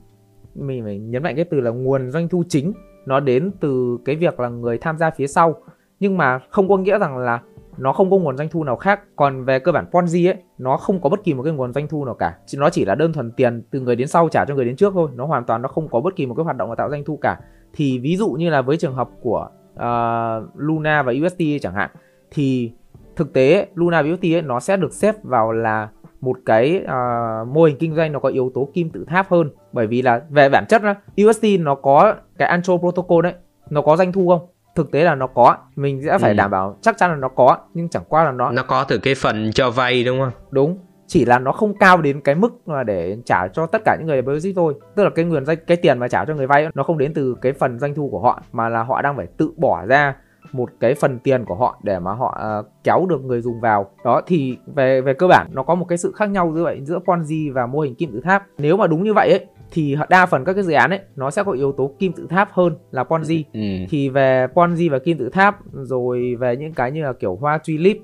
S3: mình phải nhấn mạnh cái từ là nguồn doanh thu chính nó đến từ cái việc là người tham gia phía sau. Nhưng mà không có nghĩa rằng là nó không có nguồn doanh thu nào khác. Còn về cơ bản Ponzi ấy nó không có bất kỳ một cái nguồn doanh thu nào cả. Nó chỉ là đơn thuần tiền từ người đến sau trả cho người đến trước thôi. Nó hoàn toàn nó không có bất kỳ một cái hoạt động nào tạo doanh thu cả. Thì ví dụ như là với trường hợp của uh, Luna và UST chẳng hạn thì thực tế Luna và UST ấy, nó sẽ được xếp vào là một cái uh, mô hình kinh doanh nó có yếu tố kim tự tháp hơn bởi vì là về bản chất đó, UST nó có cái Antro Protocol đấy nó có doanh thu không? Thực tế là nó có mình sẽ phải ừ. đảm bảo chắc chắn là nó có nhưng chẳng qua là nó
S2: nó có từ cái phần cho vay đúng không?
S3: Đúng chỉ là nó không cao đến cái mức mà để trả cho tất cả những người deposit thôi. Tức là cái nguồn danh cái tiền mà trả cho người vay nó không đến từ cái phần doanh thu của họ mà là họ đang phải tự bỏ ra một cái phần tiền của họ để mà họ uh, kéo được người dùng vào. Đó thì về về cơ bản nó có một cái sự khác nhau giữa vậy giữa Ponzi và mô hình kim tự tháp. Nếu mà đúng như vậy ấy thì đa phần các cái dự án ấy nó sẽ có yếu tố kim tự tháp hơn là Ponzi. Ừ. thì về Ponzi và kim tự tháp rồi về những cái như là kiểu hoa tulip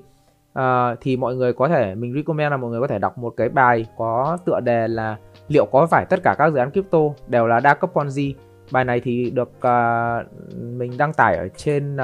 S3: uh, thì mọi người có thể mình recommend là mọi người có thể đọc một cái bài có tựa đề là liệu có phải tất cả các dự án crypto đều là đa cấp Ponzi? Bài này thì được uh, mình đăng tải ở trên uh,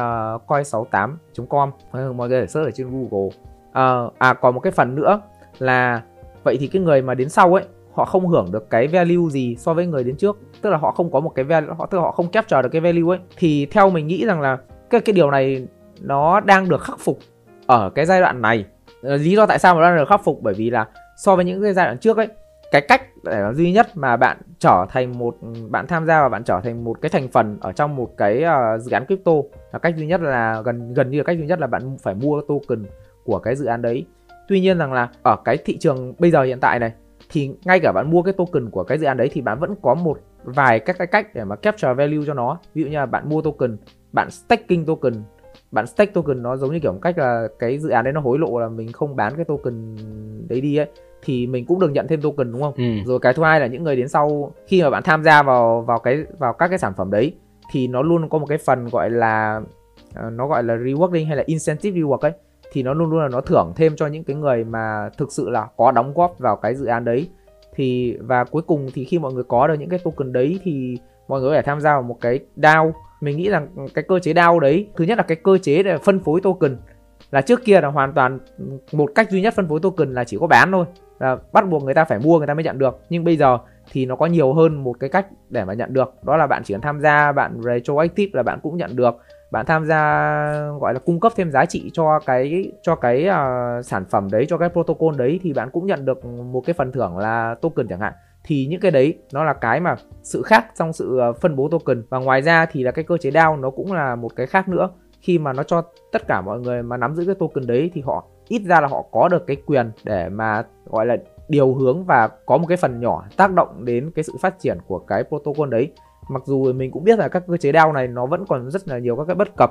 S3: coi68.com mọi người có thể search ở trên Google. Uh, à còn một cái phần nữa là vậy thì cái người mà đến sau ấy họ không hưởng được cái value gì so với người đến trước. Tức là họ không có một cái value họ tức là họ không capture được cái value ấy. Thì theo mình nghĩ rằng là cái cái điều này nó đang được khắc phục ở cái giai đoạn này. Ờ, lý do tại sao mà nó đang được khắc phục? Bởi vì là so với những cái giai đoạn trước ấy cái cách để duy nhất mà bạn trở thành một bạn tham gia và bạn trở thành một cái thành phần ở trong một cái uh, dự án crypto là cách duy nhất là gần gần như là cách duy nhất là bạn phải mua token của cái dự án đấy. Tuy nhiên rằng là ở cái thị trường bây giờ hiện tại này thì ngay cả bạn mua cái token của cái dự án đấy thì bạn vẫn có một vài các cái cách để mà capture value cho nó ví dụ như là bạn mua token bạn staking token bạn stake token nó giống như kiểu một cách là cái dự án đấy nó hối lộ là mình không bán cái token đấy đi ấy thì mình cũng được nhận thêm token đúng không? Ừ. Rồi cái thứ hai là những người đến sau khi mà bạn tham gia vào vào cái vào các cái sản phẩm đấy thì nó luôn có một cái phần gọi là uh, nó gọi là rewarding hay là incentive reward ấy thì nó luôn luôn là nó thưởng thêm cho những cái người mà thực sự là có đóng góp vào cái dự án đấy. Thì, và cuối cùng thì khi mọi người có được những cái token đấy thì mọi người phải tham gia vào một cái DAO. Mình nghĩ rằng cái cơ chế DAO đấy, thứ nhất là cái cơ chế để phân phối token. Là trước kia là hoàn toàn một cách duy nhất phân phối token là chỉ có bán thôi. Là bắt buộc người ta phải mua, người ta mới nhận được. Nhưng bây giờ thì nó có nhiều hơn một cái cách để mà nhận được. Đó là bạn chỉ cần tham gia, bạn retroactive là bạn cũng nhận được bạn tham gia gọi là cung cấp thêm giá trị cho cái cho cái uh, sản phẩm đấy cho cái protocol đấy thì bạn cũng nhận được một cái phần thưởng là token chẳng hạn. Thì những cái đấy nó là cái mà sự khác trong sự à, phân bố token. Và ngoài ra thì là cái cơ chế DAO nó cũng là một cái khác nữa. Khi mà nó cho tất cả mọi người mà nắm giữ cái token đấy thì họ ít ra là họ có được cái quyền để mà gọi là điều hướng và có một cái phần nhỏ tác động đến cái sự phát triển của cái protocol đấy mặc dù mình cũng biết là các cơ chế DAO này nó vẫn còn rất là nhiều các cái bất cập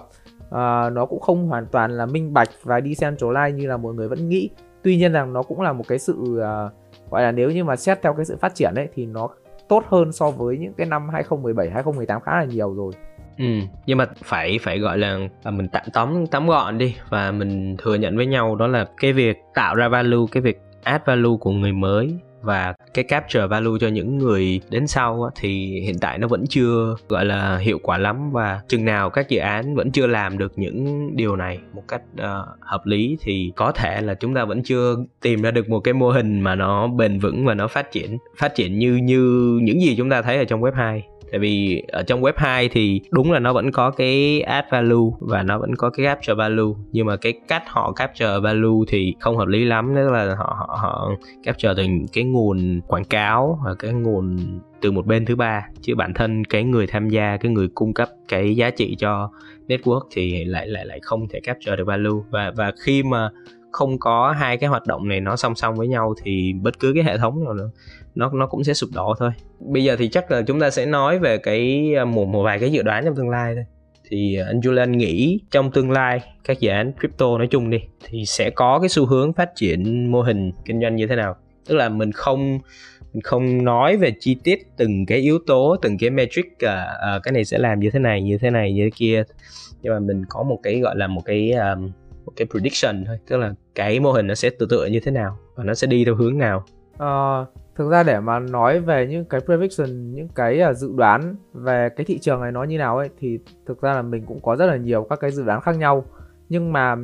S3: à, nó cũng không hoàn toàn là minh bạch và decentralized như là mọi người vẫn nghĩ. Tuy nhiên rằng nó cũng là một cái sự à, gọi là nếu như mà xét theo cái sự phát triển ấy thì nó tốt hơn so với những cái năm 2017 2018 khá là nhiều rồi.
S2: Ừ, nhưng mà phải phải gọi là à, mình tạm tóm tóm gọn đi và mình thừa nhận với nhau đó là cái việc tạo ra value, cái việc add value của người mới và cái capture value cho những người đến sau thì hiện tại nó vẫn chưa gọi là hiệu quả lắm. Và chừng nào các dự án vẫn chưa làm được những điều này một cách uh, hợp lý thì có thể là chúng ta vẫn chưa tìm ra được một cái mô hình mà nó bền vững và nó phát triển phát triển như như những gì chúng ta thấy ở trong web 2 tại vì ở trong web 2 thì đúng là nó vẫn có cái add value và nó vẫn có cái capture value. Nhưng mà cái cách họ capture value thì không hợp lý lắm. Tức là họ họ họ capture từ cái nguồn quảng cáo và cái nguồn từ một bên thứ ba. Chứ bản thân cái người tham gia, cái người cung cấp cái giá trị cho network thì lại lại lại không thể capture được value. Và và khi mà không có hai cái hoạt động này nó song song với nhau thì bất cứ cái hệ thống nào nữa nó nó cũng sẽ sụp đổ thôi. Bây giờ thì chắc là chúng ta sẽ nói về cái à, một một vài cái dự đoán trong tương lai thôi. Thì à, anh Julian nghĩ trong tương lai các dự án crypto nói chung đi thì sẽ có cái xu hướng phát triển mô hình kinh doanh như thế nào? Tức là mình không mình không nói về chi tiết từng cái yếu tố từng cái metric uh, uh, cái này sẽ làm như thế này như thế này như thế kia. Nhưng mà mình có một cái gọi là một cái um, một cái prediction thôi tức là cái mô hình nó sẽ tự tựa như thế nào và nó sẽ đi theo hướng nào.
S3: À, thực ra để mà nói về những cái prediction những cái uh, dự đoán về cái thị trường này nó như nào ấy thì thực ra là mình cũng có rất là nhiều các cái dự đoán khác nhau. Nhưng mà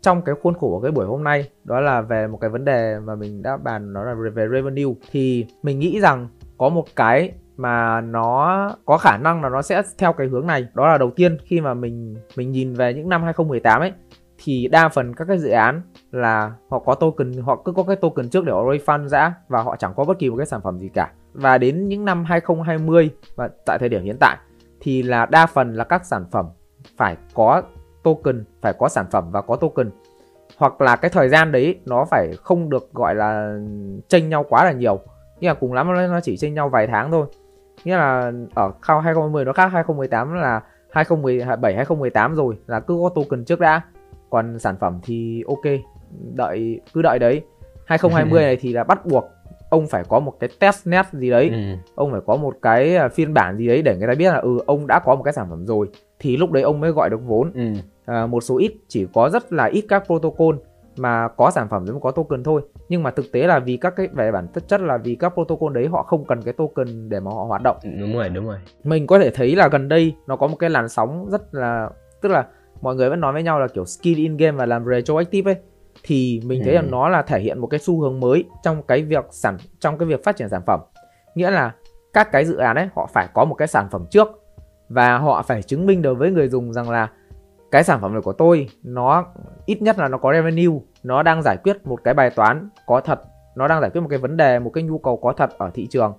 S3: trong cái khuôn khổ của cái buổi hôm nay đó là về một cái vấn đề mà mình đã bàn nó là về revenue thì mình nghĩ rằng có một cái mà nó có khả năng là nó sẽ theo cái hướng này. Đó là đầu tiên khi mà mình mình nhìn về những năm 2018 ấy thì đa phần các cái dự án là họ có token, họ cứ có cái token trước để họ raise fund ra và họ chẳng có bất kỳ một cái sản phẩm gì cả. Và đến những năm 2020 và tại thời điểm hiện tại thì là đa phần là các sản phẩm phải có token, phải có sản phẩm và có token. Hoặc là cái thời gian đấy nó phải không được gọi là tranh nhau quá là nhiều. Nghĩa là cùng lắm nó chỉ tranh nhau vài tháng thôi. Nghĩa là ở khao 2010 nó khác 2018 là 2017 2018 rồi là cứ có token trước đã còn sản phẩm thì ok đợi cứ đợi đấy. 2020 này thì là bắt buộc ông phải có một cái test net gì đấy. Ừ. ông phải có một cái à, phiên bản gì đấy để người ta biết là ừ ông đã có một cái sản phẩm rồi thì lúc đấy ông mới gọi được vốn. Ừ. à, một số ít chỉ có rất là ít các protocol mà có sản phẩm mới có token thôi. Nhưng mà thực tế là vì các cái về bản chất là vì các protocol đấy họ không cần cái token để mà họ hoạt động.
S2: Đúng rồi đúng rồi.
S3: Mình có thể thấy là gần đây nó có một cái làn sóng rất là tức là mọi người vẫn nói với nhau là kiểu skin in game và làm retroactive ấy. Thì mình thấy ừ. là nó là thể hiện một cái xu hướng mới trong cái việc sản trong cái việc phát triển sản phẩm. Nghĩa là các cái dự án ấy họ phải có một cái sản phẩm trước. Và họ phải chứng minh được với người dùng rằng là cái sản phẩm này của tôi nó ít nhất là nó có revenue nó đang giải quyết một cái bài toán có thật nó đang giải quyết một cái vấn đề một cái nhu cầu có thật ở thị trường.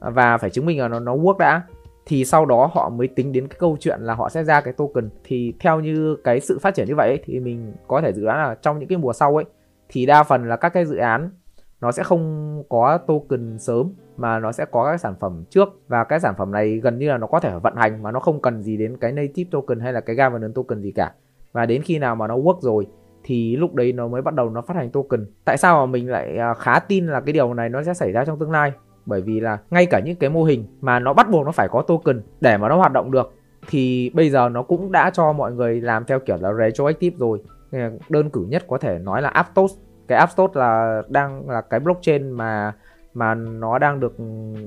S3: Và phải chứng minh là nó nó work đã thì sau đó họ mới tính đến cái câu chuyện là họ sẽ ra cái token. Thì theo như cái sự phát triển như vậy ấy, thì mình có thể dự đoán là trong những cái mùa sau ấy thì đa phần là các cái dự án nó sẽ không có token sớm mà nó sẽ có các sản phẩm trước. Và cái sản phẩm này gần như là nó có thể vận hành mà nó không cần gì đến cái native token hay là cái governance token gì cả. Và đến khi nào mà nó work rồi thì lúc đấy nó mới bắt đầu nó phát hành token. Tại sao mà mình lại à, khá tin là cái điều này nó sẽ xảy ra trong tương lai? Bởi vì là ngay cả những cái mô hình mà nó bắt buộc nó phải có token để mà nó hoạt động được thì bây giờ nó cũng đã cho mọi người làm theo kiểu là retroactive rồi. Đơn cử nhất có thể nói là Aptos. Cái Aptos là đang là cái blockchain mà mà nó đang được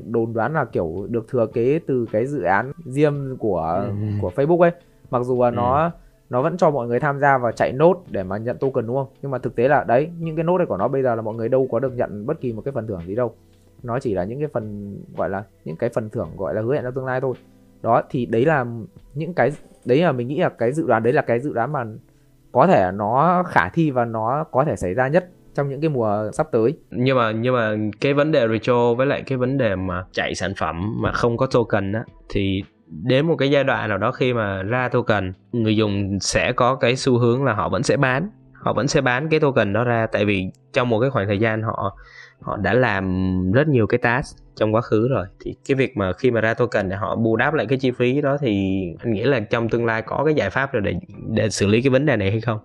S3: đồn đoán là kiểu được thừa kế từ cái dự án riêng của ừ. của Facebook ấy. Mặc dù là ừ. nó nó vẫn cho mọi người tham gia và chạy nốt để mà nhận token đúng không? Nhưng mà thực tế là đấy những cái nốt này của nó bây giờ là mọi người đâu có được nhận bất kỳ một cái phần thưởng gì đâu nó chỉ là những cái phần, gọi là, những cái phần thưởng, gọi là, hứa hẹn trong tương lai thôi. Đó, thì đấy là những cái, đấy là mình nghĩ là cái dự đoán, đấy là cái dự đoán mà có thể nó khả thi và nó có thể xảy ra nhất trong những cái mùa sắp tới.
S2: Nhưng mà nhưng mà cái vấn đề retro với lại cái vấn đề mà chạy sản phẩm mà không có token á, thì đến một cái giai đoạn nào đó khi mà ra token, người dùng sẽ có cái xu hướng là họ vẫn sẽ bán, họ vẫn sẽ bán cái token đó ra. Tại vì trong một cái khoảng thời gian họ họ đã làm rất nhiều cái task trong quá khứ rồi. Thì cái việc mà khi mà ra token để họ bù đắp lại cái chi phí đó thì anh nghĩ là trong tương lai có cái giải pháp rồi để để xử lý cái vấn đề này hay không?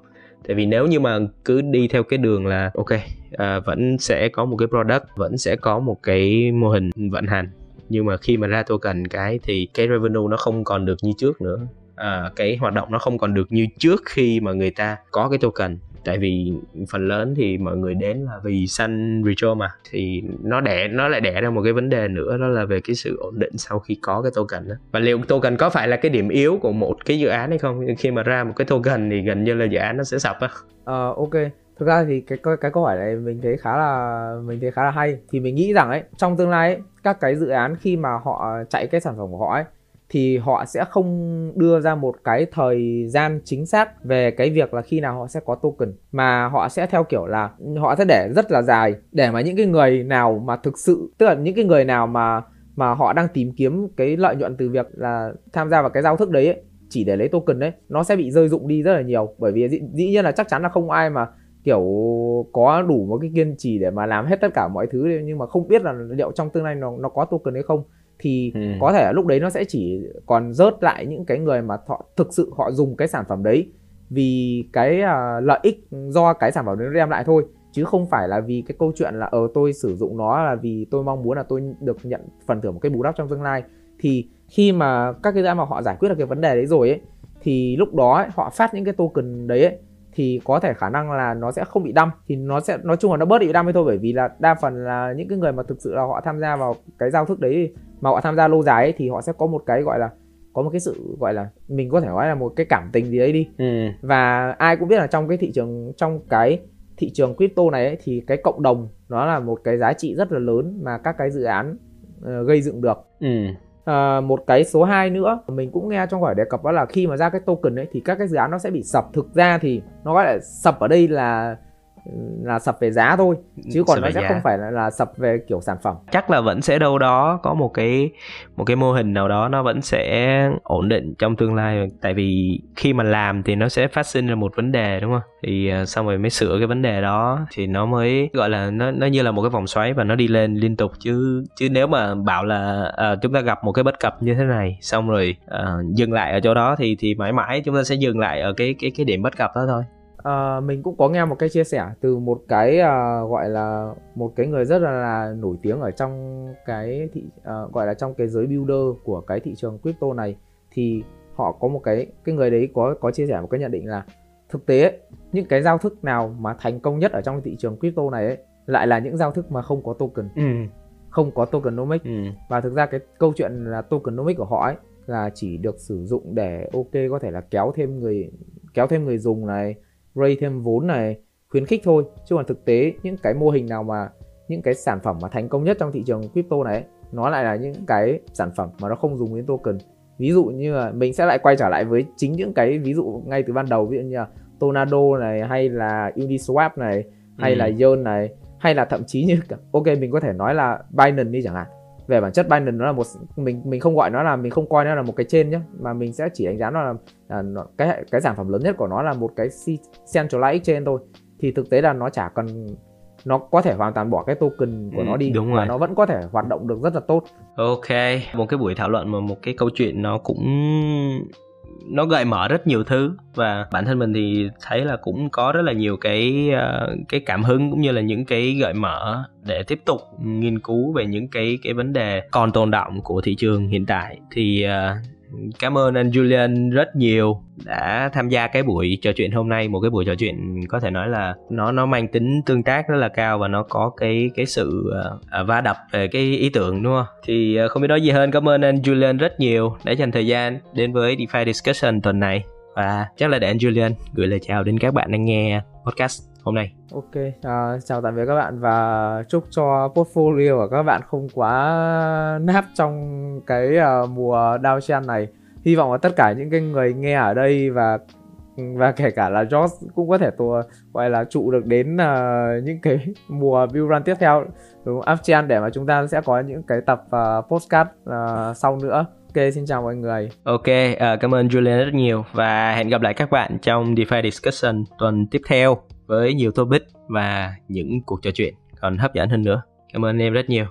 S2: Tại vì nếu như mà cứ đi theo cái đường là ok à, vẫn sẽ có một cái product vẫn sẽ có một cái mô hình vận hành nhưng mà khi mà ra token cái thì cái revenue nó không còn được như trước nữa. À, cái hoạt động nó không còn được như trước khi mà người ta có cái token tại vì phần lớn thì mọi người đến là vì xanh retro mà. Thì nó đẻ nó lại đẻ ra một cái vấn đề nữa đó là về cái sự ổn định sau khi có cái token đó. Và liệu token có phải là cái điểm yếu của một cái dự án hay không? Khi mà ra một cái token thì gần như là dự án nó sẽ sập á.
S3: Ờ uh, ok. Thực ra thì cái cái câu hỏi này mình thấy khá là mình thấy khá là hay. Thì mình nghĩ rằng ấy trong tương lai ấy, các cái dự án khi mà họ chạy cái sản phẩm của họ ấy thì họ sẽ không đưa ra một cái thời gian chính xác về cái việc là khi nào họ sẽ có token. Mà họ sẽ theo kiểu là họ sẽ để rất là dài để mà những cái người nào mà thực sự tức là những cái người nào mà mà họ đang tìm kiếm cái lợi nhuận từ việc là tham gia vào cái giao thức đấy ấy, chỉ để lấy token đấy nó sẽ bị rơi dụng đi rất là nhiều. Bởi vì dĩ, dĩ nhiên là chắc chắn là không ai mà kiểu có đủ một cái kiên trì để mà làm hết tất cả mọi thứ nhưng mà không biết là liệu trong tương lai nó nó có token hay không thì ừ. có thể lúc đấy nó sẽ chỉ còn rớt lại những cái người mà họ thực sự họ dùng cái sản phẩm đấy vì cái uh, lợi ích do cái sản phẩm đấy đem lại thôi chứ không phải là vì cái câu chuyện là ờ tôi sử dụng nó là vì tôi mong muốn là tôi được nhận phần thưởng một cái bù đắp trong tương lai thì khi mà các cái dự mà họ giải quyết được cái vấn đề đấy rồi ấy thì lúc đó ấy, họ phát những cái token đấy ấy, thì có thể khả năng là nó sẽ không bị đâm thì nó sẽ nói chung là nó bớt bị đâm thôi bởi vì là đa phần là những cái người mà thực sự là họ tham gia vào cái giao thức đấy mà họ tham gia lâu dài ấy, thì họ sẽ có một cái gọi là có một cái sự gọi là mình có thể nói là một cái cảm tình gì đấy đi
S2: ừ.
S3: và ai cũng biết là trong cái thị trường trong cái thị trường crypto này ấy, thì cái cộng đồng nó là một cái giá trị rất là lớn mà các cái dự án uh, gây dựng được
S2: Ừ.
S3: À, một cái số 2 nữa mình cũng nghe trong hỏi đề cập đó là khi mà ra cái token ấy thì các cái dự án nó sẽ bị sập thực ra thì nó gọi là sập ở đây là là sập về giá thôi chứ còn
S2: Sập
S3: nó sẽ
S2: giá.
S3: không phải là, là sập về kiểu sản phẩm.
S2: Chắc là vẫn sẽ đâu đó có một cái một cái mô hình nào đó nó vẫn sẽ ổn định trong tương lai. Tại vì khi mà làm thì nó sẽ phát sinh ra một vấn đề đúng không? Thì ờ, xong rồi mới sửa cái vấn đề đó thì nó mới gọi là nó nó như là một cái vòng xoáy và nó đi lên liên tục. Chứ chứ nếu mà bảo là ờ, chúng ta gặp một cái bất cập như thế này xong rồi ờ, dừng lại ở chỗ đó thì thì mãi mãi chúng ta sẽ dừng lại ở cái cái cái điểm bất cập đó thôi
S3: Ờ, mình cũng có nghe một cái chia sẻ từ một cái à, gọi là một cái người rất là, là nổi tiếng ở trong cái thị à, gọi là trong cái giới builder của cái thị trường crypto này. Thì họ có một cái cái người đấy có có chia sẻ một cái nhận định là thực tế ấy, những cái giao thức nào mà thành công nhất ở trong thị trường crypto này ấy, lại là những giao thức mà không có token.
S2: Ừ.
S3: Không có tokenomics.
S2: Ừ.
S3: Và thực ra cái câu chuyện là tokenomics của họ ấy là chỉ được sử dụng để ok có thể là kéo thêm người kéo thêm người dùng này raise thêm vốn này khuyến khích thôi. Chứ còn thực tế những cái mô hình nào mà những cái sản phẩm mà thành công nhất trong thị trường crypto này ấy, nó lại là những cái sản phẩm mà nó không dùng đến token. Ví dụ như là mình sẽ lại quay trở lại với chính những cái ví dụ ngay từ ban đầu ví dụ như là Tornado này hay là Uniswap này hay
S2: Ừ.
S3: là Yearn này hay là thậm chí như cả ok mình có thể nói là Binance đi chẳng hạn về bản chất Binance nó là một mình mình không gọi nó là mình không coi nó là một cái trên nhé mà mình sẽ chỉ đánh giá nó là, là nó, cái cái sản phẩm lớn nhất của nó là một cái centralized exchange thôi thì thực tế là nó chả cần nó có thể hoàn toàn bỏ cái token của
S2: Ừ,
S3: nó đi
S2: đúng
S3: và
S2: rồi.
S3: nó vẫn có thể hoạt động được rất là tốt
S2: Ok, một cái buổi thảo luận mà một cái câu chuyện nó cũng nó gợi mở rất nhiều thứ. Và bản thân mình thì thấy là cũng có rất là nhiều cái ờ, cái cảm hứng cũng như là những cái gợi mở để tiếp tục nghiên cứu về những cái cái vấn đề còn tồn động của thị trường hiện tại. Thì ờ, cảm ơn anh Julian rất nhiều đã tham gia cái buổi trò chuyện hôm nay. Một cái buổi trò chuyện có thể nói là nó nó mang tính tương tác rất là cao và nó có cái cái sự uh, va đập về cái ý tưởng đúng không? Thì uh, không biết nói gì hơn. Cảm ơn anh Julian rất nhiều đã dành thời gian đến với DeFi Discussion tuần này. Và chắc là để anh Julian gửi lời chào đến các bạn đang nghe podcast hôm nay.
S3: Ok à, chào tạm biệt các bạn và chúc cho portfolio của các bạn không quá nát trong cái à, mùa downtrend này. Hy vọng là tất cả những cái người nghe ở đây và và kể cả là Josh cũng có thể tùa gọi là trụ được đến à, những cái mùa build run tiếp theo. Đúng không? uptrend để mà chúng ta sẽ có những cái tập uh, postcard à, sau nữa. Ok xin chào mọi người.
S2: Ok, ờ, cảm ơn Julian rất nhiều và hẹn gặp lại các bạn trong DeFi Discussion tuần tiếp theo với nhiều topic và những cuộc trò chuyện còn hấp dẫn hơn nữa. Cảm ơn em rất nhiều.